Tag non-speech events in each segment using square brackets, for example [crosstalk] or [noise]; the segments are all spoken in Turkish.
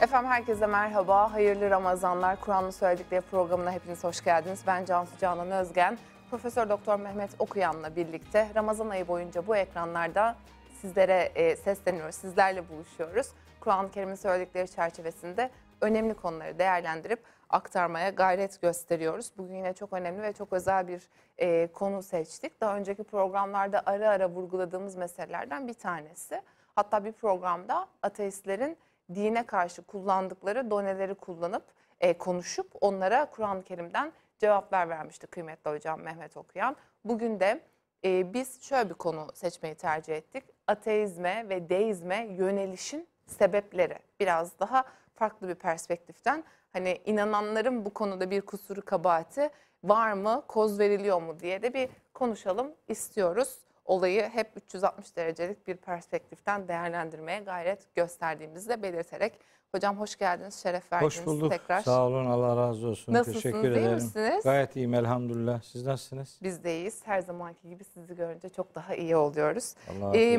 Efendim herkese merhaba. Hayırlı Ramazanlar. Kur'an'ın söyledikleri programına hepiniz hoş geldiniz. Ben Cansu Canan Özgen. Profesör Doktor Mehmet Okuyan'la birlikte Ramazan ayı boyunca bu ekranlarda sizlere e, sesleniyoruz. Sizlerle buluşuyoruz. Kur'an-ı Kerim'in söyledikleri çerçevesinde önemli konuları değerlendirip aktarmaya gayret gösteriyoruz. Bugün yine çok önemli ve çok özel bir e, konu seçtik. Daha önceki programlarda ara ara vurguladığımız meselelerden bir tanesi. Hatta bir programda ateistlerin dine karşı kullandıkları doneleri kullanıp e, konuşup onlara Kur'an-ı Kerim'den cevaplar vermişti kıymetli hocam Mehmet Okuyan. Bugün de e, biz şöyle bir konu seçmeyi tercih ettik. Ateizme ve deizme yönelişin sebepleri. Biraz daha farklı bir perspektiften hani inananların bu konuda bir kusuru kabahati var mı, koz veriliyor mu diye de bir konuşalım istiyoruz. Olayı hep 360 derecelik bir perspektiften değerlendirmeye gayret gösterdiğimizi de belirterek. Hocam hoş geldiniz, şeref verdiniz Hoş bulduk. tekrar. Sağ olun. Allah razı olsun. Nasılsınız, Teşekkür ederim. misiniz? Gayet iyiyim elhamdülillah. Siz nasılsınız? Biz de iyiyiz. Her zamanki gibi sizi görünce çok daha iyi oluyoruz. Allah Ee,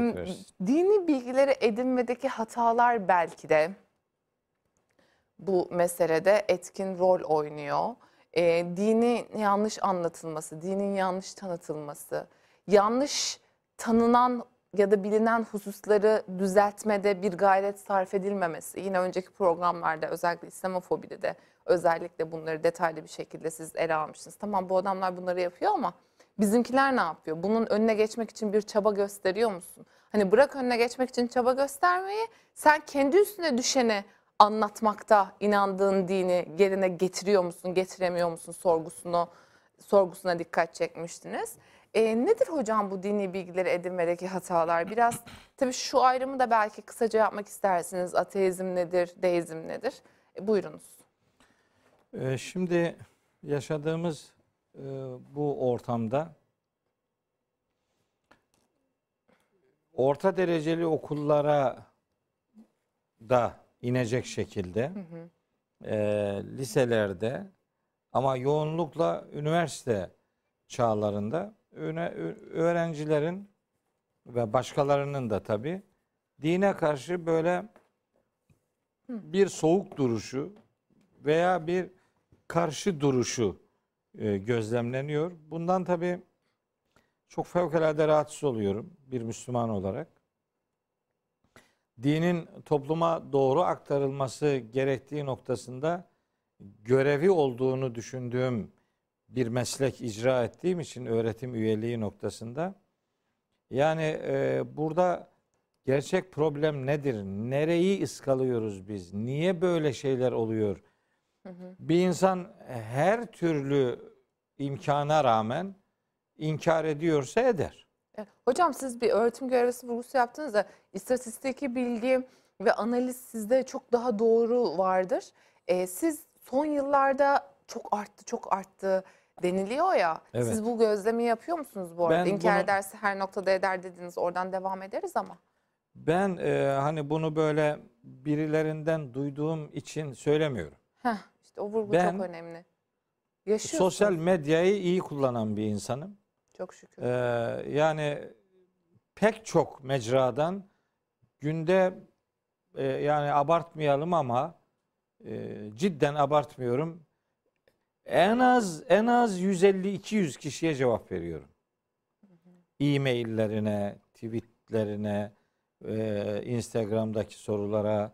dini bilgileri edinmedeki hatalar belki de bu meselede etkin rol oynuyor. Ee, dini yanlış anlatılması, dinin yanlış tanıtılması, yanlış tanınan ya da bilinen hususları düzeltmede bir gayret sarf edilmemesi. Yine önceki programlarda özellikle İslamofobide de özellikle bunları detaylı bir şekilde siz ele almışsınız. Tamam bu adamlar bunları yapıyor ama bizimkiler ne yapıyor? Bunun önüne geçmek için bir çaba gösteriyor musun? Hani bırak önüne geçmek için çaba göstermeyi, sen kendi üstüne düşeni anlatmakta inandığın dini yerine getiriyor musun, getiremiyor musun sorgusunu sorgusuna dikkat çekmiştiniz. E, nedir hocam bu dini bilgileri edinmedeki hatalar? Biraz tabii şu ayrımı da belki kısaca yapmak istersiniz. Ateizm nedir, deizm nedir? E, buyurunuz. Ee, şimdi yaşadığımız e, bu ortamda orta dereceli okullara da inecek şekilde e, liselerde ama yoğunlukla üniversite çağlarında öğrencilerin ve başkalarının da tabi dine karşı böyle bir soğuk duruşu veya bir karşı duruşu e, gözlemleniyor. Bundan tabi çok fevkalade rahatsız oluyorum bir Müslüman olarak. Dinin topluma doğru aktarılması gerektiği noktasında görevi olduğunu düşündüğüm bir meslek icra ettiğim için öğretim üyeliği noktasında yani e, burada gerçek problem nedir? Nereyi ıskalıyoruz biz? Niye böyle şeyler oluyor? Bir insan her türlü imkana rağmen inkar ediyorsa eder. E, Hocam siz bir öğretim görevlisi vurgusu yaptınız da istatistiki bilgi ve analiz sizde çok daha doğru vardır. E, siz son yıllarda çok arttı, çok arttı deniliyor ya. Evet. Siz bu gözlemi yapıyor musunuz bu arada? Ben İnkar bunu- ederse her noktada eder dediniz. Oradan devam ederiz ama. Ben e, hani bunu böyle birilerinden duyduğum için söylemiyorum. Heh, işte o vurgu Ben- çok önemli. Yaşıyorsunuz. Sosyal medyayı iyi kullanan bir insanım. Çok şükür. Ee, yani pek çok mecradan günde e, yani abartmayalım ama e, cidden abartmıyorum. En az en az 150-200 kişiye cevap veriyorum. E-maillerine, tweetlerine, e, Instagram'daki sorulara,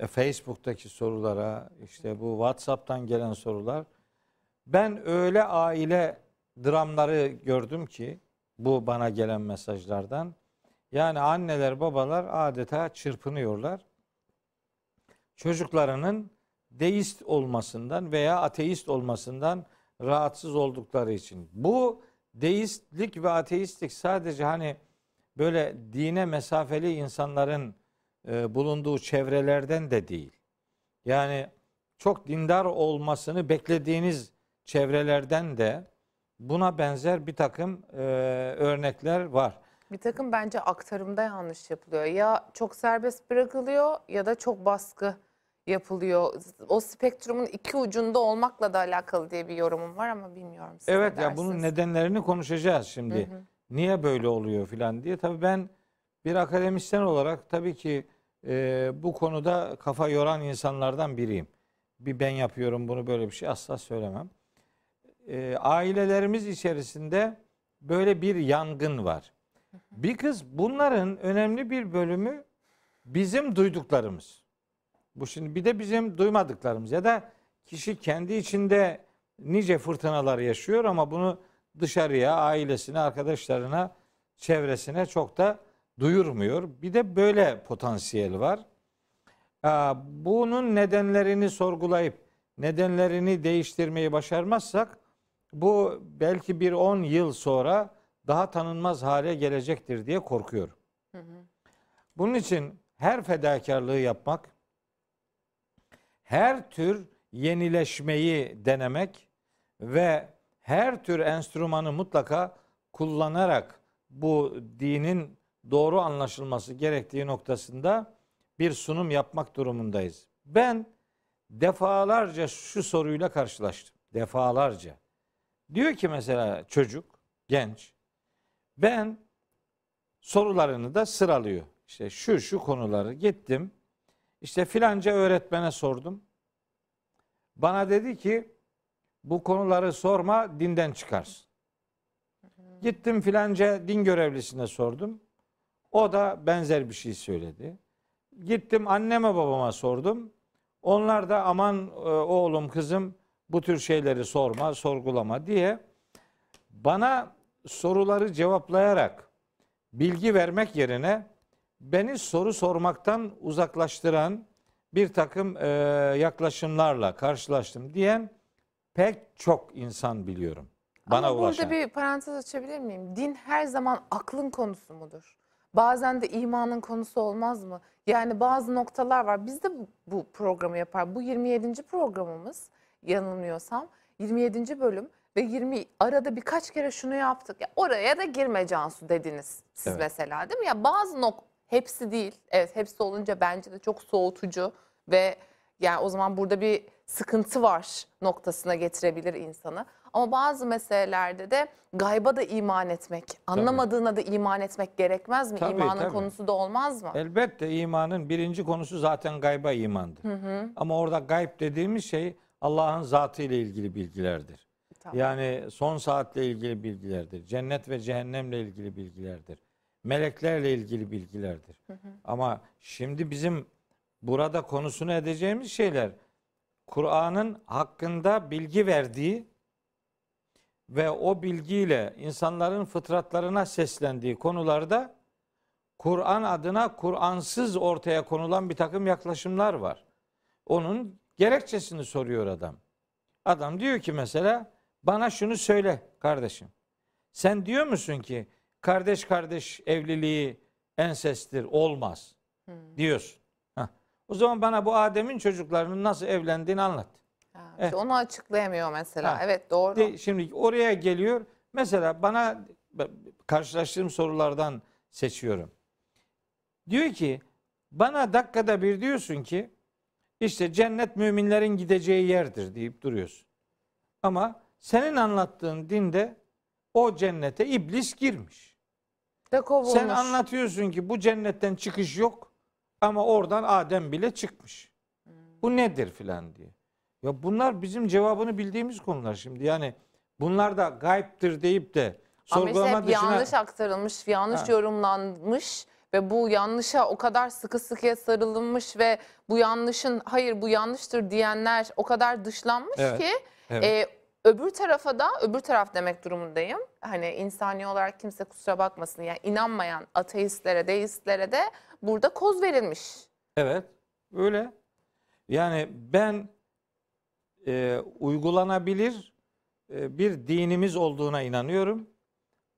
e, Facebook'taki sorulara, işte bu WhatsApp'tan gelen sorular. Ben öyle aile dramları gördüm ki bu bana gelen mesajlardan. Yani anneler babalar adeta çırpınıyorlar. Çocuklarının deist olmasından veya ateist olmasından rahatsız oldukları için. Bu deistlik ve ateistlik sadece hani böyle dine mesafeli insanların e, bulunduğu çevrelerden de değil. Yani çok dindar olmasını beklediğiniz çevrelerden de buna benzer bir takım e, örnekler var. Bir takım bence aktarımda yanlış yapılıyor. Ya çok serbest bırakılıyor ya da çok baskı yapılıyor. O spektrumun iki ucunda olmakla da alakalı diye bir yorumum var ama bilmiyorum. siz Evet ya bunun nedenlerini konuşacağız şimdi. Hı hı. Niye böyle oluyor filan diye. Tabii ben bir akademisyen olarak tabii ki e, bu konuda kafa yoran insanlardan biriyim. Bir ben yapıyorum bunu böyle bir şey asla söylemem. E, ailelerimiz içerisinde böyle bir yangın var. Bir kız bunların önemli bir bölümü bizim duyduklarımız. Bu şimdi bir de bizim duymadıklarımız ya da kişi kendi içinde nice fırtınalar yaşıyor ama bunu dışarıya, ailesine, arkadaşlarına, çevresine çok da duyurmuyor. Bir de böyle potansiyel var. Bunun nedenlerini sorgulayıp nedenlerini değiştirmeyi başarmazsak bu belki bir 10 yıl sonra daha tanınmaz hale gelecektir diye korkuyorum. Hı hı. Bunun için her fedakarlığı yapmak, her tür yenileşmeyi denemek ve her tür enstrümanı mutlaka kullanarak bu dinin doğru anlaşılması gerektiği noktasında bir sunum yapmak durumundayız. Ben defalarca şu soruyla karşılaştım. Defalarca. Diyor ki mesela çocuk, genç, ben sorularını da sıralıyor. İşte şu şu konuları gittim. İşte filanca öğretmene sordum. Bana dedi ki bu konuları sorma dinden çıkarsın. Gittim filanca din görevlisine sordum. O da benzer bir şey söyledi. Gittim anneme babama sordum. Onlar da aman e, oğlum kızım bu tür şeyleri sorma, sorgulama diye bana soruları cevaplayarak bilgi vermek yerine beni soru sormaktan uzaklaştıran bir takım e, yaklaşımlarla karşılaştım diyen pek çok insan biliyorum. Bana Ama ulaşan. burada bir parantez açabilir miyim? Din her zaman aklın konusu mudur? Bazen de imanın konusu olmaz mı? Yani bazı noktalar var. Biz de bu programı yapar. Bu 27. programımız yanılmıyorsam 27. bölüm ve 20 arada birkaç kere şunu yaptık. Ya oraya da girme Cansu dediniz siz evet. mesela değil mi? Ya bazı nok hepsi değil. Evet hepsi olunca bence de çok soğutucu ve yani o zaman burada bir sıkıntı var noktasına getirebilir insanı. Ama bazı meselelerde de gayba da iman etmek, anlamadığına da iman etmek gerekmez mi? Tabii, İmanın tabii. konusu da olmaz mı? Elbette imanın birinci konusu zaten gayba imandır. Hı hı. Ama orada gayb dediğimiz şey Allah'ın zatı ile ilgili bilgilerdir. Tamam. Yani son saatle ilgili bilgilerdir. Cennet ve cehennemle ilgili bilgilerdir. Meleklerle ilgili bilgilerdir. Hı hı. Ama şimdi bizim burada konusunu edeceğimiz şeyler Kur'an'ın hakkında bilgi verdiği ve o bilgiyle insanların fıtratlarına seslendiği konularda Kur'an adına Kur'ansız ortaya konulan bir takım yaklaşımlar var. Onun gerekçesini soruyor adam. Adam diyor ki mesela bana şunu söyle kardeşim. Sen diyor musun ki kardeş kardeş evliliği ensestir olmaz hmm. diyorsun. Heh. O zaman bana bu Adem'in çocuklarının nasıl evlendiğini anlat. Ha, eh. Onu açıklayamıyor mesela. Ha. Evet doğru. De, şimdi oraya geliyor. Mesela bana karşılaştığım sorulardan seçiyorum. Diyor ki bana dakikada bir diyorsun ki işte cennet müminlerin gideceği yerdir deyip duruyorsun. Ama senin anlattığın dinde o cennete iblis girmiş. De Sen anlatıyorsun ki bu cennetten çıkış yok ama oradan Adem bile çıkmış. Hmm. Bu nedir filan diye. Ya bunlar bizim cevabını bildiğimiz konular şimdi. Yani bunlar da gayiptir deyip de sorgulama Ama işte dışına... yanlış aktarılmış, yanlış ha. yorumlanmış ve bu yanlışa o kadar sıkı sıkıya sarılınmış ve bu yanlışın hayır bu yanlıştır diyenler o kadar dışlanmış evet. ki evet. E, öbür tarafa da öbür taraf demek durumundayım. Hani insani olarak kimse kusura bakmasın yani inanmayan ateistlere, deistlere de burada koz verilmiş. Evet öyle. Yani ben e, uygulanabilir e, bir dinimiz olduğuna inanıyorum.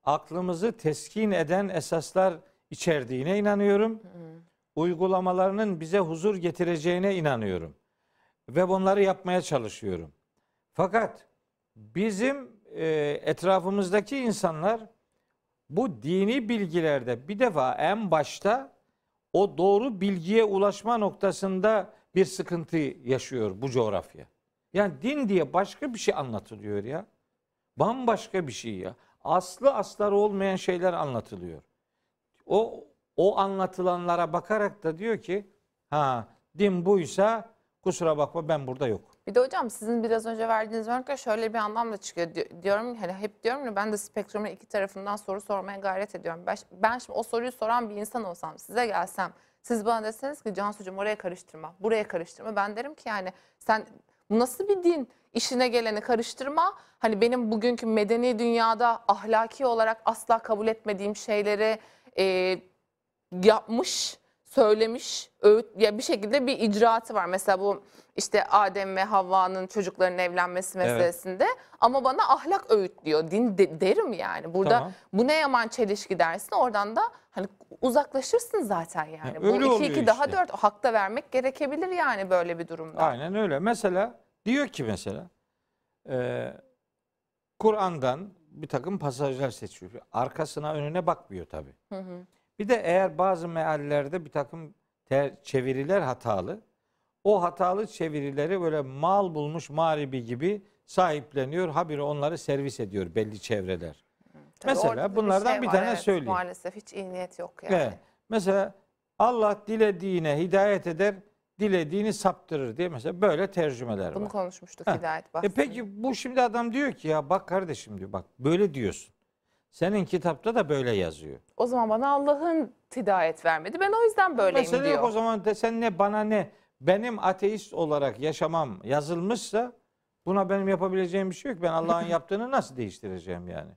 Aklımızı teskin eden esaslar içerdiğine inanıyorum. Hı. Uygulamalarının bize huzur getireceğine inanıyorum. Ve bunları yapmaya çalışıyorum. Fakat bizim e, etrafımızdaki insanlar bu dini bilgilerde bir defa en başta o doğru bilgiye ulaşma noktasında bir sıkıntı yaşıyor bu coğrafya. Yani din diye başka bir şey anlatılıyor ya. Bambaşka bir şey ya. Aslı asları olmayan şeyler anlatılıyor. O o anlatılanlara bakarak da diyor ki Ha din buysa kusura bakma ben burada yok. Bir de hocam sizin biraz önce verdiğiniz örnekte şöyle bir anlam da çıkıyor. Di- Diyorum hani hep diyorum ya ben de spektrumun iki tarafından soru sormaya gayret ediyorum. Ben, ben şimdi o soruyu soran bir insan olsam size gelsem siz bana deseniz ki Cansucuğum oraya karıştırma, buraya karıştırma. Ben derim ki yani sen bu nasıl bir din? İşine geleni karıştırma. Hani benim bugünkü medeni dünyada ahlaki olarak asla kabul etmediğim şeyleri e, yapmış, söylemiş, öğüt, ya bir şekilde bir icraatı var. Mesela bu işte Adem ve Havva'nın çocukların evlenmesi Evet. meselesinde ama bana ahlak öğütlüyor. Din de- derim yani. Burada Tamam. bu ne yaman çelişki dersin. Oradan da hani uzaklaşırsın zaten yani. Ya bu iki iki daha işte. dört hakta vermek gerekebilir yani böyle bir durumda. Aynen öyle. Mesela diyor ki mesela e, Kur'an'dan bir takım pasajlar seçiyor. Arkasına önüne bakmıyor tabi. Hı hı. Bir de eğer bazı meallerde bir takım ter- çeviriler hatalı. O hatalı çevirileri böyle mal bulmuş mağribi gibi sahipleniyor. Habire onları servis ediyor belli çevreler. Tabii Mesela bunlardan şey bir var, tane evet, söyleyeyim. Maalesef hiç iyi niyet yok yani. Evet. Mesela Allah dilediğine hidayet eder, dilediğini saptırır diye mesela böyle tercümeler Bunu var. konuşmuştuk Ha. Hidayet E bahsinde. peki bu şimdi adam diyor ki ya bak kardeşim diyor bak böyle diyorsun. Senin kitapta da böyle yazıyor. O zaman bana Allah'ın hidayet vermedi. Ben o yüzden böyleyim Mesele diyor. yok o zaman de sen ne bana ne benim ateist olarak yaşamam yazılmışsa buna benim yapabileceğim bir şey yok. Ben Allah'ın [laughs] yaptığını nasıl değiştireceğim yani?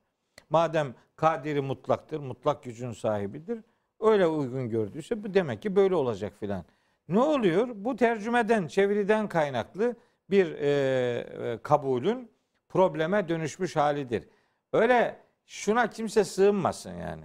Madem kadiri mutlaktır, mutlak gücün sahibidir. Öyle uygun gördüyse bu demek ki böyle olacak filan. Ne oluyor? Bu tercümeden, çeviriden kaynaklı bir e, e, kabulün probleme dönüşmüş halidir. Öyle şuna kimse sığınmasın yani.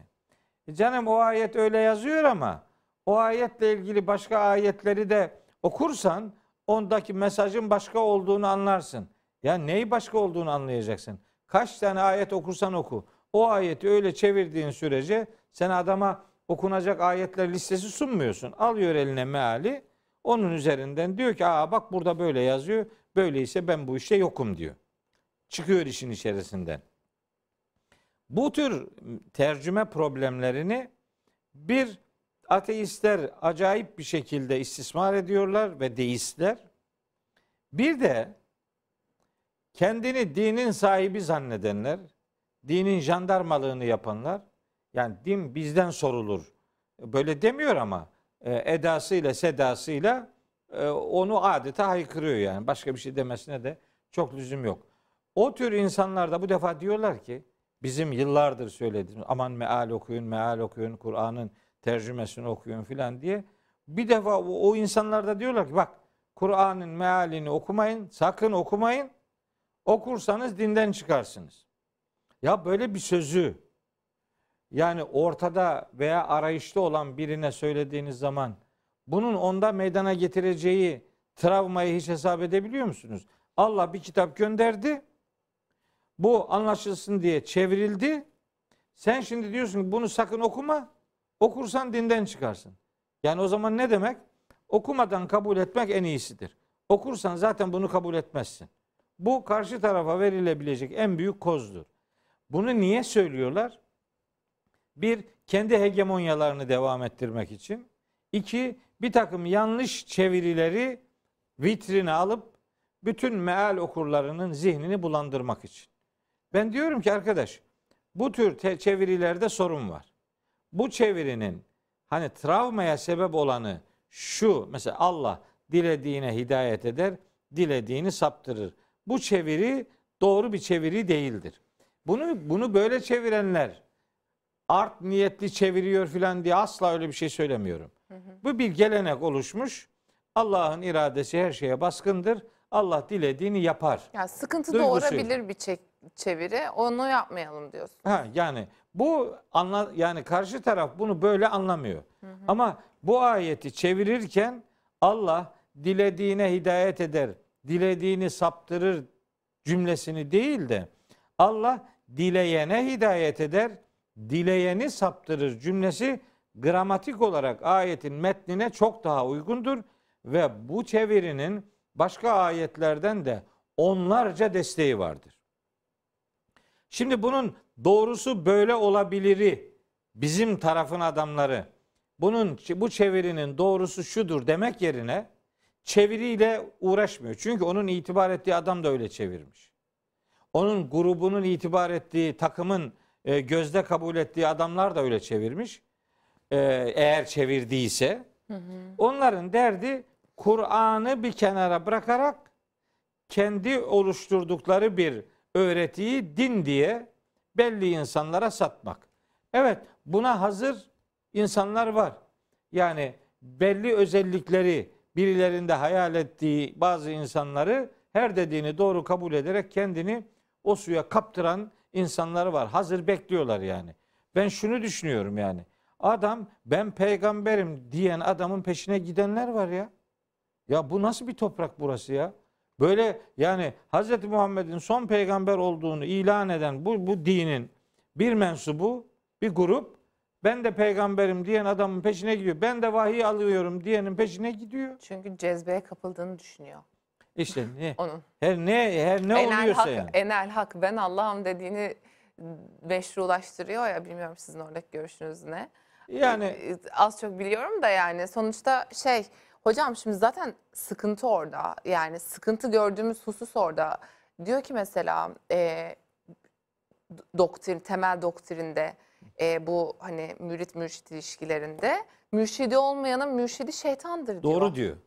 E Canım o ayet öyle yazıyor ama o ayetle ilgili başka ayetleri de okursan ondaki mesajın başka olduğunu anlarsın. Ya neyi başka olduğunu anlayacaksın. Kaç tane ayet okursan oku. O ayeti öyle çevirdiğin sürece sen adama okunacak ayetler listesi sunmuyorsun. Alıyor eline meali. Onun üzerinden diyor ki aa bak burada böyle yazıyor. Böyleyse ben bu işte yokum diyor. Çıkıyor işin içerisinden. Bu tür tercüme problemlerini bir ateistler acayip bir şekilde istismar ediyorlar ve deistler. Bir de kendini dinin sahibi zannedenler, dinin jandarmalığını yapanlar, yani din bizden sorulur. Böyle demiyor ama e, edasıyla sedasıyla e, onu adeta haykırıyor yani. Başka bir şey demesine de çok lüzum yok. O tür insanlar da bu defa diyorlar ki bizim yıllardır söylediğimiz aman meal okuyun, meal okuyun, Kur'an'ın tercümesini okuyun filan diye. Bir defa o, o insanlar da diyorlar ki bak Kur'an'ın mealini okumayın, sakın okumayın. Okursanız dinden çıkarsınız. Ya böyle bir sözü yani ortada veya arayışta olan birine söylediğiniz zaman bunun onda meydana getireceği travmayı hiç hesap edebiliyor musunuz? Allah bir kitap gönderdi. Bu anlaşılsın diye çevrildi. Sen şimdi diyorsun ki bunu sakın okuma. Okursan dinden çıkarsın. Yani o zaman ne demek? Okumadan kabul etmek en iyisidir. Okursan zaten bunu kabul etmezsin. Bu karşı tarafa verilebilecek en büyük kozdur. Bunu niye söylüyorlar? Bir, kendi hegemonyalarını devam ettirmek için. İki, bir takım yanlış çevirileri vitrine alıp bütün meal okurlarının zihnini bulandırmak için. Ben diyorum ki arkadaş, bu tür çevirilerde sorun var. Bu çevirinin hani travmaya sebep olanı şu, mesela Allah dilediğine hidayet eder, dilediğini saptırır. Bu çeviri doğru bir çeviri değildir. Bunu bunu böyle çevirenler art niyetli çeviriyor filan diye asla öyle bir şey söylemiyorum. Bu bir gelenek oluşmuş. Allah'ın iradesi her şeye baskındır. Allah dilediğini yapar. Yani sıkıntı Duygusuyla. doğurabilir bir çek- çeviri. Onu yapmayalım diyorsun. Ha yani bu anla yani karşı taraf bunu böyle anlamıyor. Ama bu ayeti çevirirken Allah dilediğine hidayet eder, dilediğini saptırır cümlesini değil de Allah dileyene hidayet eder, dileyeni saptırır cümlesi gramatik olarak ayetin metnine çok daha uygundur ve bu çevirinin başka ayetlerden de onlarca desteği vardır. Şimdi bunun doğrusu böyle olabiliri bizim tarafın adamları bunun bu çevirinin doğrusu şudur demek yerine çeviriyle uğraşmıyor. Çünkü onun itibar ettiği adam da öyle çevirmiş. Onun grubunun itibar ettiği takımın e, gözde kabul ettiği adamlar da öyle çevirmiş. E, eğer çevirdiyse onların derdi Kur'an'ı bir kenara bırakarak kendi oluşturdukları bir öğretiyi din diye belli insanlara satmak. Evet buna hazır insanlar var. Yani belli özellikleri birilerinde hayal ettiği bazı insanları her dediğini doğru kabul ederek kendini o suya kaptıran insanları var. Hazır bekliyorlar yani. Ben şunu düşünüyorum yani. Adam ben peygamberim diyen adamın peşine gidenler var ya. Ya bu nasıl bir toprak burası ya? Böyle yani Hz. Muhammed'in son peygamber olduğunu ilan eden bu, bu dinin bir mensubu, bir grup ben de peygamberim diyen adamın peşine gidiyor. Ben de vahiy alıyorum diyenin peşine gidiyor. Çünkü cezbeye kapıldığını düşünüyor İşte ne? [laughs] onun. Her ne her ne enel oluyorsa hak, yani. enel hak ben Allah'ım dediğini meşrulaştırıyor ya bilmiyorum sizin oradaki görüşünüz ne. Yani Ee, az çok biliyorum da yani sonuçta şey hocam şimdi zaten sıkıntı orada yani sıkıntı gördüğümüz husus orada diyor ki mesela e, doktrin temel doktrinde e, bu hani mürit mürşit ilişkilerinde mürşidi olmayanın mürşidi şeytandır diyor. doğru diyor.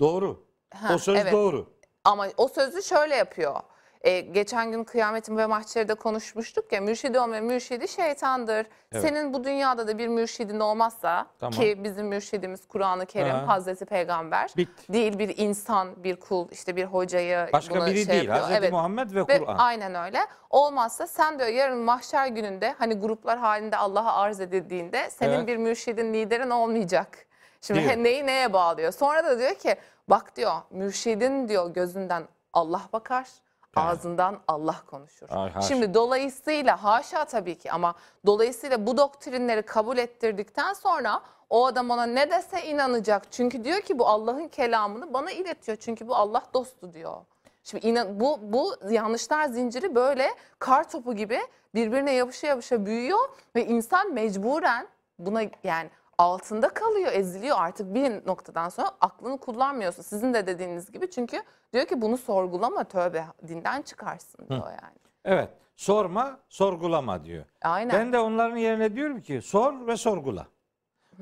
Doğru. Ha, o söz evet. doğru. Ama o sözü şöyle yapıyor. E, geçen gün kıyametin ve mahşerde konuşmuştuk ya mürşidi olmayan mürşidi şeytandır. Evet. Senin bu dünyada da bir mürşidin olmazsa Tamam. ki bizim mürşidimiz Kur'an-ı Kerim, Ha. Hazreti Peygamber Bitti. değil bir insan, bir kul, işte bir hocayı Başka bunu biri şey değil. yapıyor. Hazreti Muhammed ve Ve Kur'an. aynen öyle. Olmazsa sen diyor yarın mahşer gününde hani gruplar halinde Allah'a arz edildiğinde senin Evet. bir mürşidin, liderin olmayacak. Şimdi Diyor. he- neyi neye bağlıyor? Sonra da diyor ki bak diyor mürşidin diyor gözünden Allah bakar, ağzından Allah konuşur. Ay, haşa. Şimdi dolayısıyla haşa tabii ki ama dolayısıyla bu doktrinleri kabul ettirdikten sonra o adam ona ne dese inanacak. Çünkü diyor ki bu Allah'ın kelamını bana iletiyor. Çünkü bu Allah dostu diyor. Şimdi inan, bu, bu yanlışlar zinciri böyle kar topu gibi birbirine yapışa yapışa büyüyor ve insan mecburen buna yani altında kalıyor, eziliyor artık bir noktadan sonra aklını kullanmıyorsun. Sizin de dediğiniz gibi çünkü diyor ki bunu sorgulama tövbe dinden çıkarsın diyor yani. Evet. Sorma, sorgulama diyor. Aynen. Ben de onların yerine diyorum ki sor ve sorgula.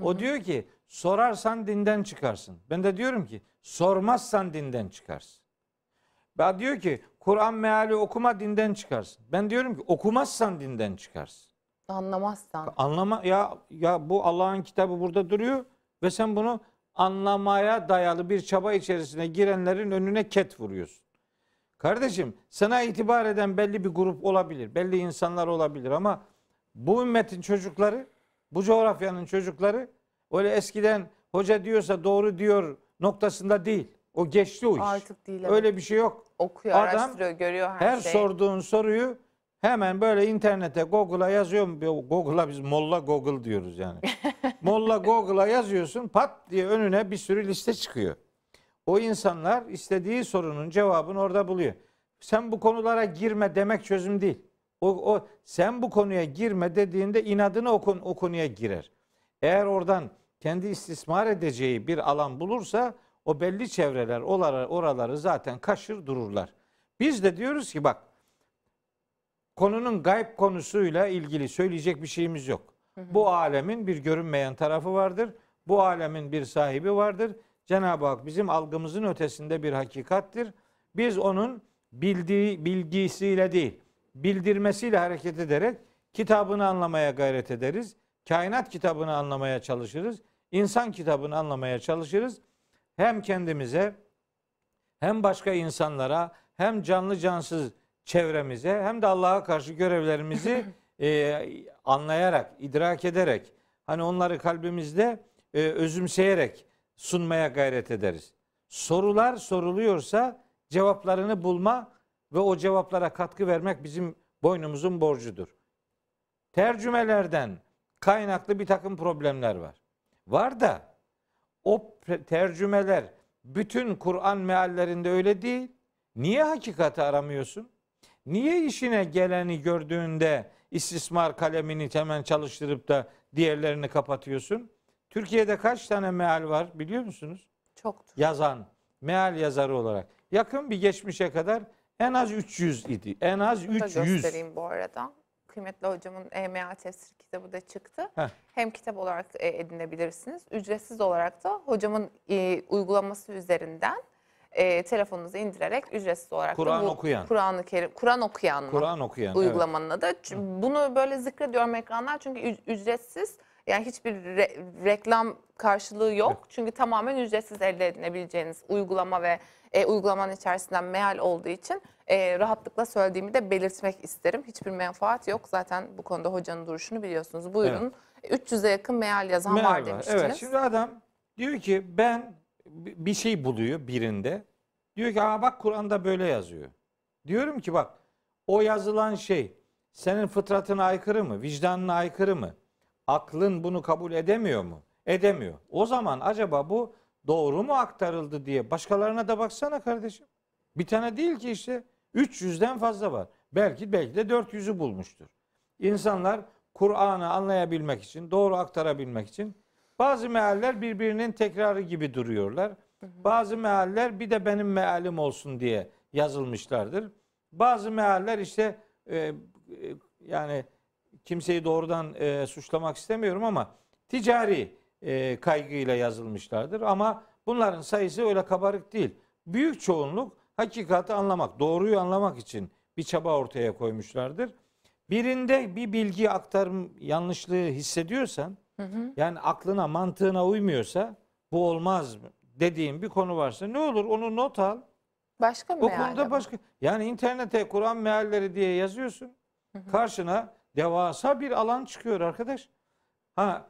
O diyor ki sorarsan dinden çıkarsın. Ben de diyorum ki sormazsan dinden çıkarsın. Ben diyor ki Kur'an meali okuma dinden çıkarsın. Ben diyorum ki okumazsan dinden çıkarsın. Anlamazsan. Anlama ya ya bu Allah'ın kitabı burada duruyor ve sen bunu anlamaya dayalı bir çaba içerisine girenlerin önüne ket vuruyorsun. Kardeşim sana itibar eden belli bir grup olabilir, belli insanlar olabilir ama bu ümmetin çocukları, bu coğrafyanın çocukları öyle eskiden hoca diyorsa doğru diyor noktasında değil. O geçti o iş. Artık değil. evet. Öyle bir şey yok. Okuyor, Adam araştırıyor, görüyor her, Her şeyi. sorduğun soruyu hemen böyle internete Google'a yazıyorum. Google'a biz Molla Google diyoruz yani. [laughs] Molla Google'a yazıyorsun pat diye önüne bir sürü liste çıkıyor. O insanlar istediği sorunun cevabını orada buluyor. Sen bu konulara girme demek çözüm değil. O, o sen bu konuya girme dediğinde inadına o, konu- o konuya girer. Eğer oradan kendi istismar edeceği bir alan bulursa o belli çevreler oraları, oraları zaten kaşır dururlar. Biz de diyoruz ki bak konunun gayb konusuyla ilgili söyleyecek bir şeyimiz yok. Bu alemin bir görünmeyen tarafı vardır. Bu alemin bir sahibi vardır. Cenab-ı Hak bizim algımızın ötesinde bir hakikattir. Biz onun bildiği bilgisiyle değil, bildirmesiyle hareket ederek kitabını anlamaya gayret ederiz. Kainat kitabını anlamaya çalışırız. İnsan kitabını anlamaya çalışırız. Hem kendimize hem başka insanlara hem canlı cansız çevremize hem de Allah'a karşı görevlerimizi [laughs] e, anlayarak, idrak ederek hani onları kalbimizde e, özümseyerek sunmaya gayret ederiz. Sorular soruluyorsa cevaplarını bulma ve o cevaplara katkı vermek bizim boynumuzun borcudur. Tercümelerden kaynaklı bir takım problemler var. Var da o tercümeler bütün Kur'an meallerinde öyle değil. Niye hakikati aramıyorsun? Niye işine geleni gördüğünde istismar kalemini hemen çalıştırıp da diğerlerini kapatıyorsun? Türkiye'de kaç tane meal var biliyor musunuz? Çoktur. Yazan, meal yazarı olarak. Yakın bir geçmişe kadar en az 300 idi. En az Bunu da 300. göstereyim bu arada. Kıymetli hocamın EMA tefsir kitabı da çıktı. Heh. Hem kitap olarak e, edinebilirsiniz. Ücretsiz olarak da hocamın e, uygulaması üzerinden e, telefonunuza indirerek ücretsiz olarak Kur'an okuyan. Kur'an-ı Kerim, Kur'an okuyan mı? Kur'an okuyan. uygulamanın adı. Ç- Bunu böyle zikrediyorum ekranlar çünkü ü- ücretsiz. Yani hiçbir re- reklam karşılığı yok. Çünkü tamamen ücretsiz elde edinebileceğiniz uygulama ve e, uygulamanın içerisinden meal olduğu için e, rahatlıkla söylediğimi de belirtmek isterim. Hiçbir menfaat yok. Zaten bu konuda hocanın duruşunu biliyorsunuz. Buyurun. 300'e yakın meal yazan var. demiştiniz. Evet. Şimdi adam diyor ki ben bir şey buluyor birinde. Diyor ki Aa, bak Kur'an'da böyle yazıyor. Diyorum ki bak o yazılan şey senin fıtratına aykırı mı? Vicdanına aykırı mı? Aklın bunu kabul edemiyor mu? Edemiyor. O zaman acaba bu doğru mu aktarıldı diye başkalarına da baksana kardeşim. Bir tane değil ki işte 300'den fazla var. Belki belki de 400'ü bulmuştur. İnsanlar Kur'an'ı anlayabilmek için, doğru aktarabilmek için bazı mealler birbirinin tekrarı gibi duruyorlar. Bazı mealler bir de benim mealim olsun diye yazılmışlardır. Bazı mealler işte e, e, yani kimseyi doğrudan e, suçlamak istemiyorum ama ticari e, kaygıyla yazılmışlardır. Ama bunların sayısı öyle kabarık değil. Büyük çoğunluk hakikati anlamak, doğruyu anlamak için bir çaba ortaya koymuşlardır. Birinde bir bilgi aktarım yanlışlığı hissediyorsan, yani aklına, mantığına uymuyorsa bu olmaz mı dediğin bir konu varsa ne olur onu not al. Başka bir O konuda başka yani internete Kur'an mealleri diye yazıyorsun. Karşına devasa bir alan çıkıyor arkadaş. Ha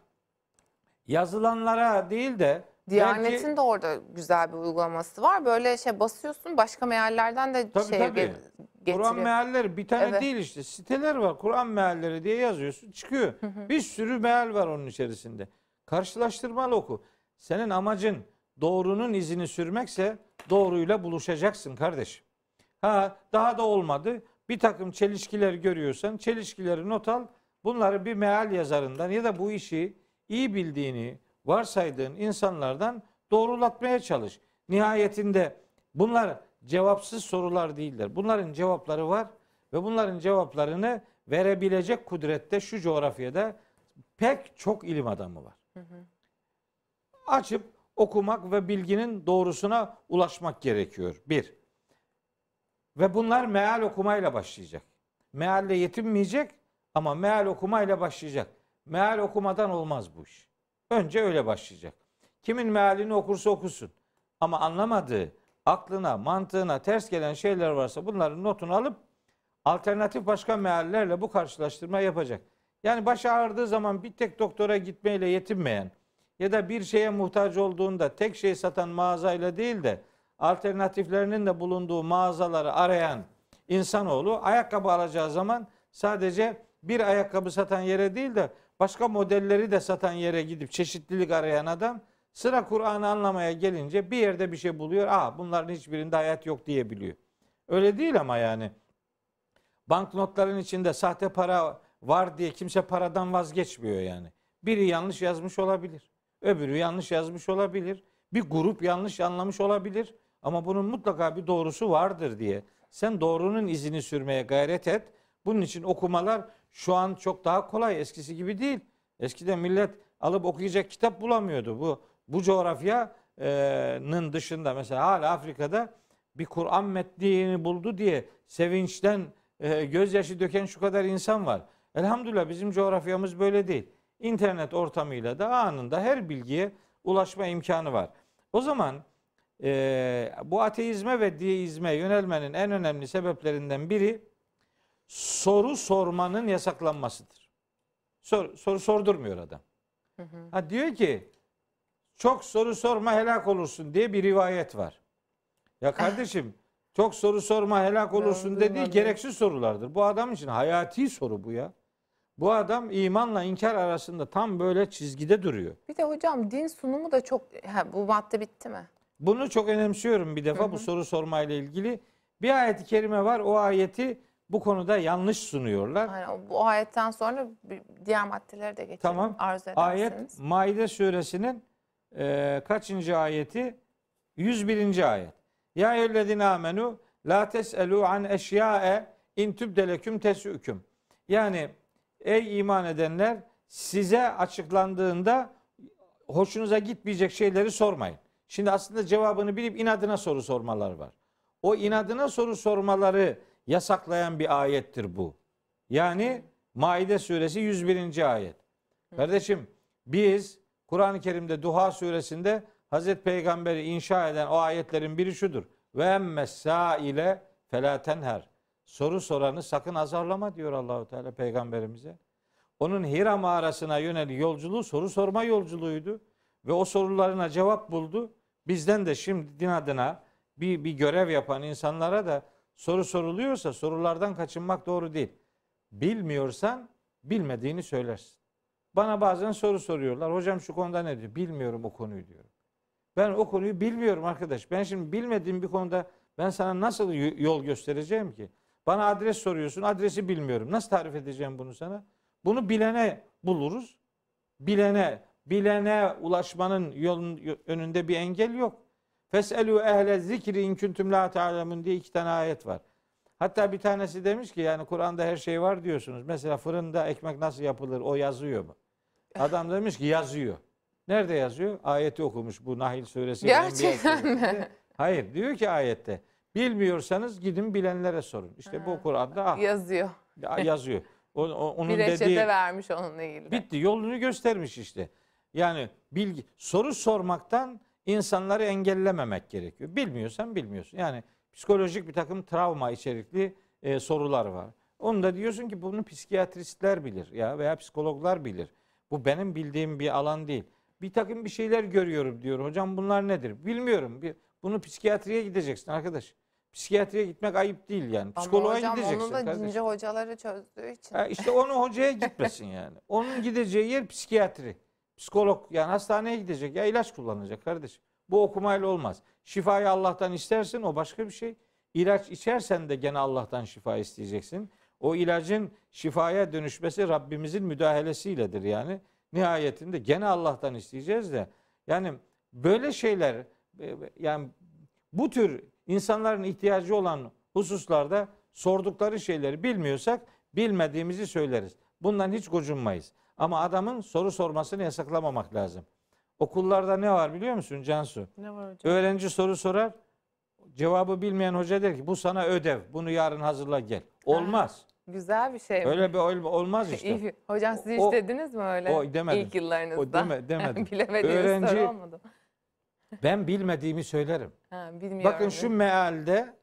yazılanlara değil de Diyanet'in belki- de orada güzel bir uygulaması var. Böyle şey basıyorsun başka meallerden de Tabii, şey tabii. ge- getiriyor. Kur'an mealleri bir tane Evet. değil işte. Siteler var. Kur'an mealleri diye yazıyorsun. Çıkıyor. Bir sürü meal var onun içerisinde. Karşılaştırmalı oku. Senin amacın doğrunun izini sürmekse doğruyla buluşacaksın kardeşim. Ha daha da olmadı. Bir takım çelişkiler görüyorsan çelişkileri not al. Bunları bir meal yazarından ya da bu işi iyi bildiğini varsaydığın insanlardan doğrulatmaya çalış. Nihayetinde bunlar cevapsız sorular değiller. Bunların cevapları var ve bunların cevaplarını verebilecek kudrette şu coğrafyada pek çok ilim adamı var. Açıp okumak ve bilginin doğrusuna ulaşmak gerekiyor. Bir. Ve bunlar meal okumayla başlayacak. Mealle yetinmeyecek ama meal okumayla başlayacak. Meal okumadan olmaz bu iş. Önce öyle başlayacak. Kimin mealini okursa okusun. Ama anlamadığı, aklına, mantığına ters gelen şeyler varsa bunların notunu alıp alternatif başka meallerle bu karşılaştırma yapacak. Yani baş ağrıdığı zaman bir tek doktora gitmeyle yetinmeyen ya da bir şeye muhtaç olduğunda tek şey satan mağazayla değil de alternatiflerinin de bulunduğu mağazaları arayan insanoğlu ayakkabı alacağı zaman sadece bir ayakkabı satan yere değil de başka modelleri de satan yere gidip çeşitlilik arayan adam sıra Kur'an'ı anlamaya gelince bir yerde bir şey buluyor. Aa bunların hiçbirinde hayat yok diyebiliyor. Öyle değil ama yani banknotların içinde sahte para var diye kimse paradan vazgeçmiyor yani. Biri yanlış yazmış olabilir. Öbürü yanlış yazmış olabilir. Bir grup yanlış anlamış olabilir. Ama bunun mutlaka bir doğrusu vardır diye. Sen doğrunun izini sürmeye gayret et. Bunun için okumalar şu an çok daha kolay. Eskisi gibi değil. Eskiden millet alıp okuyacak kitap bulamıyordu. Bu bu coğrafyanın dışında mesela hala Afrika'da bir Kur'an metnini buldu diye sevinçten e, gözyaşı döken şu kadar insan var. Elhamdülillah bizim coğrafyamız böyle değil. İnternet ortamıyla da anında her bilgiye ulaşma imkanı var. O zaman e, bu ateizme ve deizme yönelmenin en önemli sebeplerinden biri soru sormanın yasaklanmasıdır. Sor, soru sordurmuyor adam. Ha diyor ki çok soru sorma helak olursun diye bir rivayet var. Ya kardeşim çok soru sorma helak olursun dediği duymadım. gereksiz sorulardır. Bu adam için hayati soru bu ya. Bu adam imanla inkar arasında tam böyle çizgide duruyor. Bir de hocam din sunumu da çok... Ha, bu madde bitti mi? Bunu çok önemsiyorum bir defa bu soru sormayla ilgili. Bir ayet-i kerime var. O ayeti bu konuda yanlış sunuyorlar. O- bu ayetten sonra diğer maddeleri de geçelim. Tamam. Arzu Ayet ederseniz. Maide suresinin e, kaçıncı ayeti? 101. ayet. Ya eyyühellezine amenu la teselu an eşyae in tübdeleküm tesüküm. Yani ey iman edenler size açıklandığında hoşunuza gitmeyecek şeyleri sormayın. Şimdi aslında cevabını bilip inadına soru sormalar var. O inadına soru sormaları yasaklayan bir ayettir bu. Yani Maide suresi 101. ayet. Kardeşim biz Kur'an-ı Kerim'de Duha suresinde Hazreti Peygamber'i inşa eden o ayetlerin biri şudur. Ve emmes ile felâ tenher. Soru soranı sakın azarlama diyor Allahu Teala peygamberimize. Onun Hira mağarasına yönelik yolculuğu soru sorma yolculuğuydu ve o sorularına cevap buldu. Bizden de şimdi din adına bir, bir görev yapan insanlara da soru soruluyorsa sorulardan kaçınmak doğru değil. Bilmiyorsan bilmediğini söylersin. Bana bazen soru soruyorlar. Hocam şu konuda ne diyor? Bilmiyorum o konuyu diyorum. Ben o konuyu bilmiyorum arkadaş. Ben şimdi bilmediğim bir konuda ben sana nasıl yol göstereceğim ki? Bana adres soruyorsun. Adresi bilmiyorum. Nasıl tarif edeceğim bunu sana? Bunu bilene buluruz. Bilene, bilene ulaşmanın yolun önünde bir engel yok. Feselu ehle zikri in kuntum la ta'lemun diye iki tane ayet var. Hatta bir tanesi demiş ki yani Kur'an'da her şey var diyorsunuz. Mesela fırında ekmek nasıl yapılır o yazıyor mu? Adam demiş ki yazıyor. Nerede yazıyor? Ayeti okumuş bu Nahil suresi. Gerçekten mi? Hayır diyor ki ayette. Bilmiyorsanız gidin bilenlere sorun. İşte bu Kur'an'da ah, Yazıyor. yazıyor. O, o- onun Bir reçete dediği vermiş onunla ilgili. bitti. Yolunu göstermiş işte. Yani bilgi soru sormaktan insanları engellememek gerekiyor. Bilmiyorsan bilmiyorsun. Yani psikolojik bir takım travma içerikli e, sorular var. Onu da diyorsun ki bunu psikiyatristler bilir ya veya psikologlar bilir. Bu benim bildiğim bir alan değil. Bir takım bir şeyler görüyorum diyor. Hocam bunlar nedir? Bilmiyorum. Bir, bunu psikiyatriye gideceksin arkadaş. Psikiyatriye gitmek ayıp değil yani. Psikoloğa Ama hocam gideceksin onu da kardeşim. cinci hocaları çözdüğü için. Ha, işte onu hocaya gitmesin yani. [laughs] Onun gideceği yer psikiyatri. Psikolog yani hastaneye gidecek ya ilaç kullanacak kardeşim. Bu okumayla olmaz. Şifayı Allah'tan istersin o başka bir şey. İlaç içersen de gene Allah'tan şifa isteyeceksin. O ilacın şifaya dönüşmesi Rabbimizin müdahalesiyledir yani. Nihayetinde gene Allah'tan isteyeceğiz de. Yani böyle şeyler e, yani bu tür insanların ihtiyacı olan hususlarda sordukları şeyleri bilmiyorsak bilmediğimizi söyleriz. Bundan hiç gocunmayız. Ama adamın soru sormasını yasaklamamak lazım. Okullarda ne var biliyor musun Cansu? Ne var hocam? Öğrenci soru sorar. Cevabı bilmeyen hoca der ki bu sana ödev. Bunu yarın hazırla gel. Olmaz. Güzel bir şey mi? Öyle bir öyle olmaz [laughs] işte. İyi. Hocam siz hiç O- dediniz mi öyle? o demedim. İlk yıllarınızda. O deme, demedim. [laughs] Bilemediğiniz Öğrenci- soru olmadı. Ben bilmediğimi söylerim. Ha, bilmiyorum. Bakın şu mealde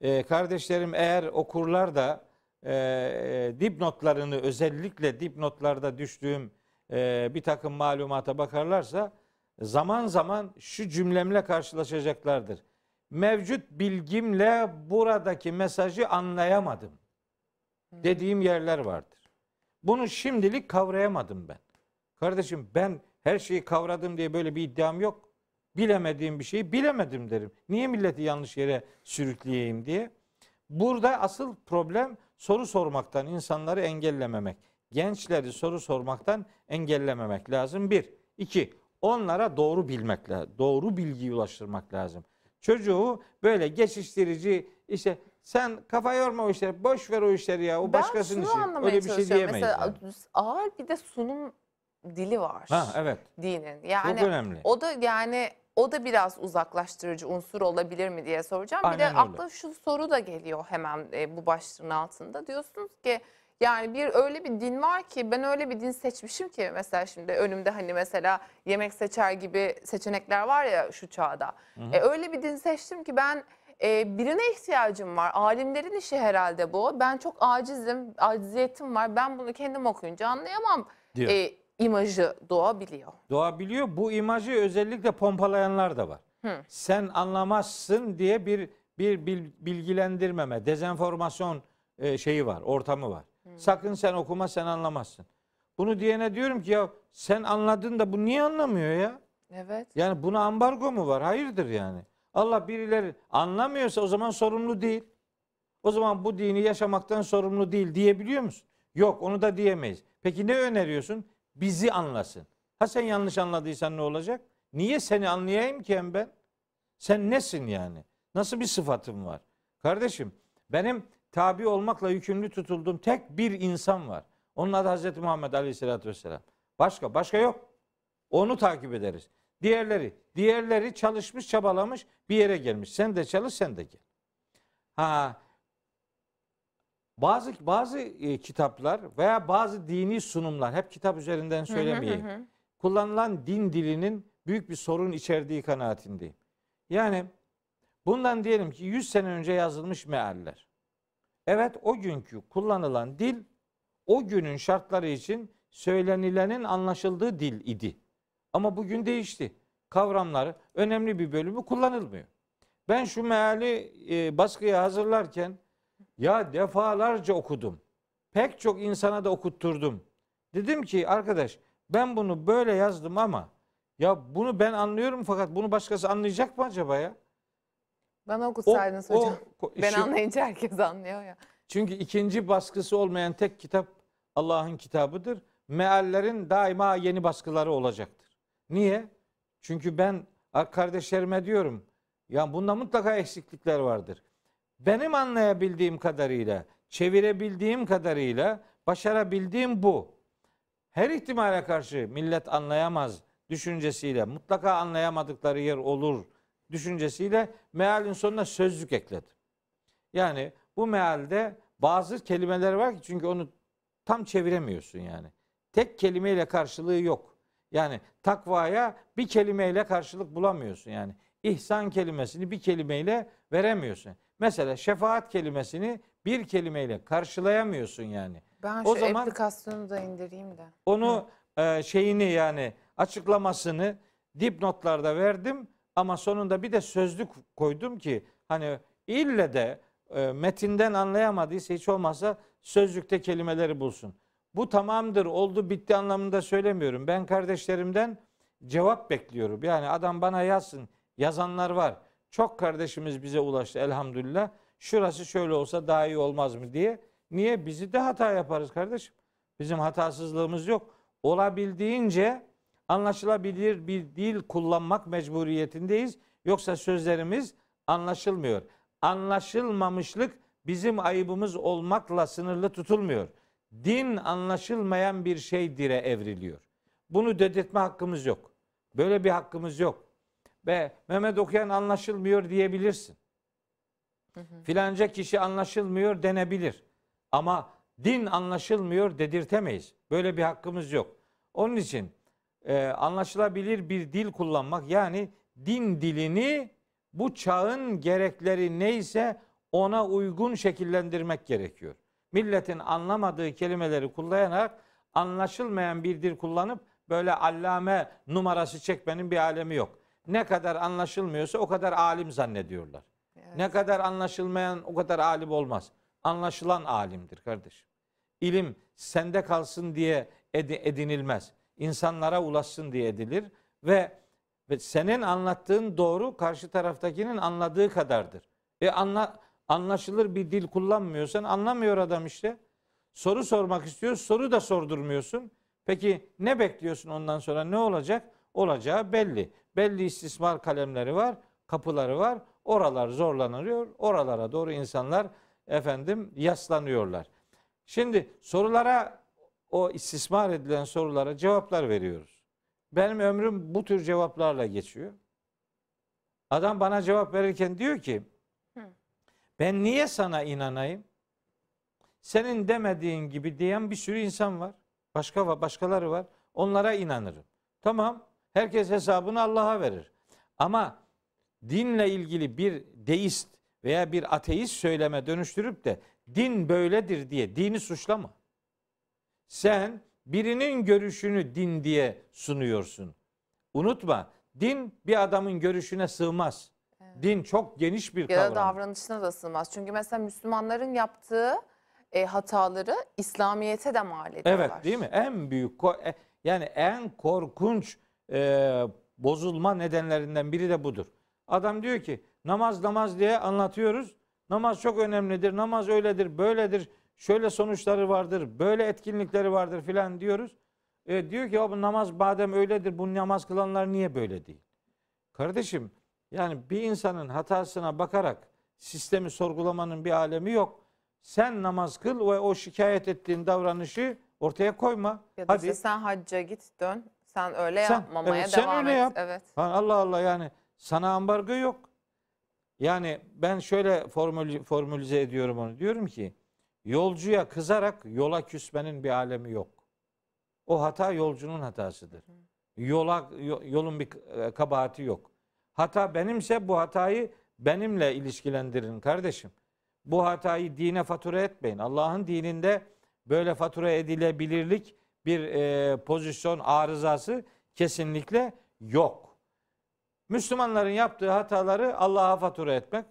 e, kardeşlerim eğer okurlar da e, e, dipnotlarını özellikle dipnotlarda düştüğüm e, bir takım malumata bakarlarsa zaman zaman şu cümlemle karşılaşacaklardır. Mevcut bilgimle buradaki mesajı anlayamadım. Dediğim yerler vardır. Bunu şimdilik kavrayamadım ben. Kardeşim ben her şeyi kavradım diye böyle bir iddiam yok. Bilemediğim bir şeyi bilemedim derim. Niye milleti yanlış yere sürükleyeyim diye. Burada asıl problem soru sormaktan insanları engellememek. Gençleri soru sormaktan engellememek lazım. Bir. iki Onlara doğru bilmek lazım. Doğru bilgiyi ulaştırmak lazım. Çocuğu böyle geçiştirici işte sen kafa yorma o işleri. Boş ver o işleri ya. O ben başkasının işi. Öyle bir şey diyemeyiz. Mesela yani. ağır bir de sunum dili var. Ha evet. Dinin. Yani Çok önemli. o da yani o da biraz uzaklaştırıcı unsur olabilir mi diye soracağım. bir de Aynen öyle. akla şu soru da geliyor hemen e, bu başlığın altında. Diyorsunuz ki yani bir öyle bir din var ki ben öyle bir din seçmişim ki mesela şimdi önümde hani mesela yemek seçer gibi seçenekler var ya şu çağda. E, öyle bir din seçtim ki ben e, birine ihtiyacım var. Alimlerin işi herhalde bu. Ben çok acizim, aciziyetim var. Ben bunu kendim okuyunca anlayamam. Diyor. E, imajı doğabiliyor. doğabiliyor. Bu imajı özellikle pompalayanlar da var. Hı. Sen anlamazsın diye bir bir bil- bilgilendirmeme, dezenformasyon e, şeyi var, ortamı var. Sakın sen okuma, sen anlamazsın. Bunu diyene diyorum ki ya sen anladın da bu niye anlamıyor ya? Evet. Yani buna ambargo mu var? Hayırdır yani. Allah birileri anlamıyorsa o zaman sorumlu değil. O zaman bu dini yaşamaktan sorumlu değil diyebiliyor musun? Yok onu da diyemeyiz. Peki ne öneriyorsun? Bizi anlasın. Ha sen yanlış anladıysan ne olacak? Niye seni anlayayım ki hem ben? Sen nesin yani? Nasıl bir sıfatın var? Kardeşim benim tabi olmakla yükümlü tutulduğum tek bir insan var. Onun adı Hazreti Muhammed Aleyhisselatü Vesselam. Başka, başka yok. Onu takip ederiz. Diğerleri, diğerleri çalışmış, çabalamış, bir yere gelmiş. Sen de çalış, sen de gel. Ha, bazı bazı e, kitaplar veya bazı dini sunumlar, hep kitap üzerinden söylemeyeyim. Hı hı hı. Kullanılan din dilinin büyük bir sorun içerdiği kanaatindeyim. Yani bundan diyelim ki 100 sene önce yazılmış mealler. Evet o günkü kullanılan dil o günün şartları için söylenilenin anlaşıldığı dil idi. Ama bugün değişti. Kavramları önemli bir bölümü kullanılmıyor. Ben şu meali e, baskıya hazırlarken ya defalarca okudum. Pek çok insana da okutturdum. Dedim ki arkadaş ben bunu böyle yazdım ama ya bunu ben anlıyorum fakat bunu başkası anlayacak mı acaba ya? Bana okutsaydınız hocam. o- ben şu- anlayınca herkes anlıyor ya. çünkü ikinci baskısı olmayan tek kitap Allah'ın kitabıdır. Meallerin daima yeni baskıları olacaktır. Niye? Çünkü ben kardeşlerime diyorum ya bunda mutlaka eksiklikler vardır. Benim anlayabildiğim kadarıyla, çevirebildiğim kadarıyla başarabildiğim bu. Her ihtimale karşı millet anlayamaz düşüncesiyle, mutlaka anlayamadıkları yer olur düşüncesiyle mealin sonuna sözlük ekledim. Yani bu mealde bazı kelimeler var ki çünkü onu tam çeviremiyorsun yani. Tek kelimeyle karşılığı yok. Yani takvaya bir kelimeyle karşılık bulamıyorsun yani. İhsan kelimesini bir kelimeyle veremiyorsun. Mesela şefaat kelimesini bir kelimeyle karşılayamıyorsun yani. Ben O şu zaman- aplikasyonu da indireyim de. Onu e, şeyini yani açıklamasını dipnotlarda verdim ama sonunda bir de sözlük koydum ki hani ille de e, metinden anlayamadıysa hiç olmazsa sözlükte kelimeleri bulsun. Bu tamamdır, oldu, bitti anlamında söylemiyorum. Ben kardeşlerimden cevap bekliyorum. Yani adam bana yazsın. Yazanlar var. Çok kardeşimiz bize ulaştı elhamdülillah. Şurası şöyle olsa daha iyi olmaz mı diye. Niye? Bizi de hata yaparız kardeşim. Bizim hatasızlığımız yok. Olabildiğince anlaşılabilir bir dil kullanmak mecburiyetindeyiz. Yoksa sözlerimiz anlaşılmıyor. Anlaşılmamışlık bizim ayıbımız olmakla sınırlı tutulmuyor. Din anlaşılmayan bir şeydire evriliyor. Bunu dedirtme hakkımız yok. Böyle bir hakkımız yok. Ve Mehmet okuyan anlaşılmıyor diyebilirsin. Filanca kişi anlaşılmıyor denebilir. Ama din anlaşılmıyor dedirtemeyiz. Böyle bir hakkımız yok. Onun için e, anlaşılabilir bir dil kullanmak yani din dilini bu çağın gerekleri neyse ona uygun şekillendirmek gerekiyor. Milletin anlamadığı kelimeleri kullanarak anlaşılmayan bir dil kullanıp böyle allame numarası çekmenin bir alemi yok. Ne kadar anlaşılmıyorsa o kadar alim zannediyorlar. Evet. Ne kadar anlaşılmayan o kadar alim olmaz. Anlaşılan alimdir kardeşim. İlim sende kalsın diye edi- edinilmez. İnsanlara ulaşsın diye edilir ve, ve senin anlattığın doğru karşı taraftakinin anladığı kadardır. E anla, anlaşılır bir dil kullanmıyorsan anlamıyor adam işte. Soru sormak istiyor, soru da sordurmuyorsun. Peki ne bekliyorsun ondan sonra ne olacak? Olacağı belli. Belli istismar kalemleri var, kapıları var. Oralar zorlanıyor. Oralara doğru insanlar efendim yaslanıyorlar. Şimdi sorulara o istismar edilen sorulara cevaplar veriyoruz. Benim ömrüm bu tür cevaplarla geçiyor. Adam bana cevap verirken diyor ki ben niye sana inanayım? Senin demediğin gibi diyen bir sürü insan var. Başka var, başkaları var. Onlara inanırım. Tamam. Herkes hesabını Allah'a verir. Ama dinle ilgili bir deist veya bir ateist söyleme dönüştürüp de din böyledir diye dini suçlama. Sen birinin görüşünü din diye sunuyorsun. Unutma, din bir adamın görüşüne sığmaz. Din çok geniş bir Ya da kavram. davranışına da sığmaz. Çünkü mesela Müslümanların yaptığı e, hataları İslamiyet'e de mal ediyorlar. Evet değil mi? En büyük e, yani en korkunç e, bozulma nedenlerinden biri de budur. Adam diyor ki namaz namaz diye anlatıyoruz. Namaz çok önemlidir. Namaz öyledir, böyledir. Şöyle sonuçları vardır, böyle etkinlikleri vardır filan diyoruz. E, diyor ki ya bu namaz madem öyledir, bu namaz kılanlar niye böyle değil? Kardeşim yani bir insanın hatasına bakarak sistemi sorgulamanın bir alemi yok. Sen namaz kıl ve o şikayet ettiğin davranışı ortaya koyma. Ya da Hadi. sen hacca git dön. Sen öyle Sen- yapmamaya evet, sen devam öyle et. yap. Evet. Allah Allah yani sana ambargo yok. Yani ben şöyle formül, formülize ediyorum onu. Diyorum ki yolcuya kızarak yola küsmenin bir alemi yok. O hata yolcunun hatasıdır. Yola yo- yolun bir e, kabahati yok. Hata benimse bu hatayı benimle ilişkilendirin kardeşim. Bu hatayı dine fatura etmeyin. Allah'ın dininde böyle fatura edilebilirlik bir e, pozisyon arızası kesinlikle yok. Müslümanların yaptığı hataları Allah'a fatura etmek,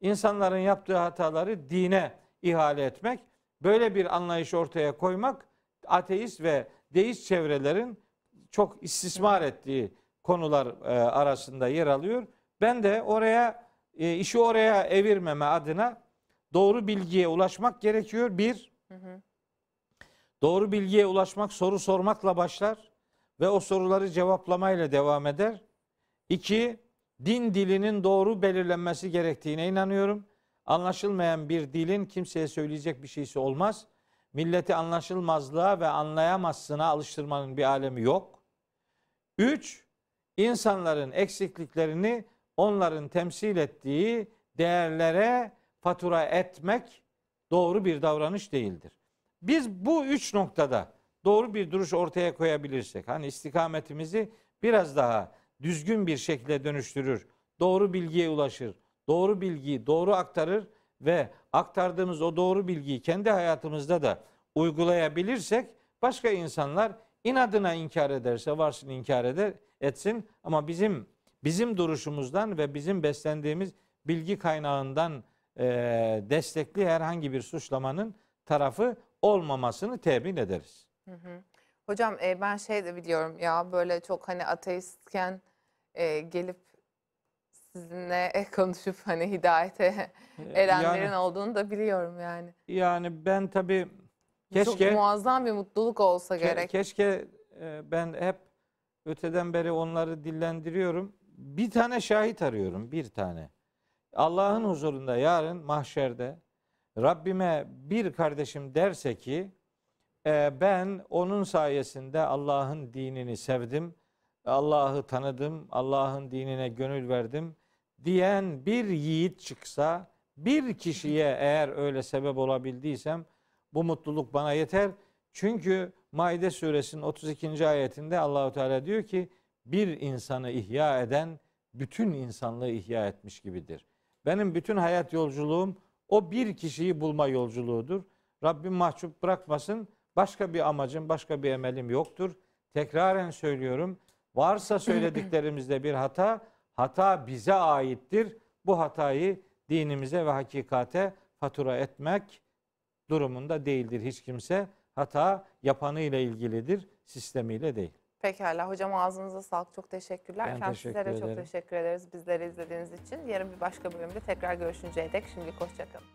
insanların yaptığı hataları dine ihale etmek, böyle bir anlayış ortaya koymak ateist ve deist çevrelerin çok istismar ettiği konular e, arasında yer alıyor. Ben de oraya e, işi oraya evirmeme adına doğru bilgiye ulaşmak gerekiyor. Bir, doğru bilgiye ulaşmak soru sormakla başlar ve o soruları cevaplamayla devam eder. İki, din dilinin doğru belirlenmesi gerektiğine inanıyorum. Anlaşılmayan bir dilin kimseye söyleyecek bir şeysi olmaz. Milleti anlaşılmazlığa ve anlayamazsına alıştırmanın bir alemi yok. Üç, insanların eksikliklerini onların temsil ettiği değerlere fatura etmek doğru bir davranış değildir. Biz bu üç noktada doğru bir duruş ortaya koyabilirsek, hani istikametimizi biraz daha düzgün bir şekilde dönüştürür, doğru bilgiye ulaşır, doğru bilgiyi doğru aktarır ve aktardığımız o doğru bilgiyi kendi hayatımızda da uygulayabilirsek başka insanlar inadına inkar ederse varsın inkar eder etsin. Ama bizim bizim duruşumuzdan ve bizim beslendiğimiz bilgi kaynağından e, destekli herhangi bir suçlamanın tarafı olmamasını temin ederiz. Hocam e, ben şey de biliyorum ya böyle çok hani ateistken e, gelip sizinle [laughs] konuşup hani hidayete erenlerin Yani- olduğunu da biliyorum yani. Yani ben tabii keşke Çok muazzam bir mutluluk olsa ke- gerek. keşke e, ben hep öteden beri onları dillendiriyorum. Bir tane şahit arıyorum, bir tane. Allah'ın huzurunda yarın mahşerde Rabbime bir kardeşim derse ki e, ben onun sayesinde Allah'ın dinini sevdim, Allah'ı tanıdım, Allah'ın dinine gönül verdim diyen bir yiğit çıksa, bir kişiye eğer öyle sebep olabildiysem bu mutluluk bana yeter. Çünkü Maide suresinin 32. ayetinde Allahu Teala diyor ki bir insanı ihya eden bütün insanlığı ihya etmiş gibidir. Benim bütün hayat yolculuğum o bir kişiyi bulma yolculuğudur. Rabbim mahcup bırakmasın. Başka bir amacım, başka bir emelim yoktur. Tekraren söylüyorum. Varsa söylediklerimizde bir hata, hata bize aittir. Bu hatayı dinimize ve hakikate fatura etmek durumunda değildir hiç kimse. Hata yapanıyla ilgilidir, sistemiyle değil. Pekala hocam ağzınıza sağlık. Çok teşekkürler. Ben Efendim teşekkür sizlere çok ederim. teşekkür ederiz bizleri izlediğiniz için. Yarın bir başka bölümde tekrar görüşünceye dek şimdilik hoşçakalın.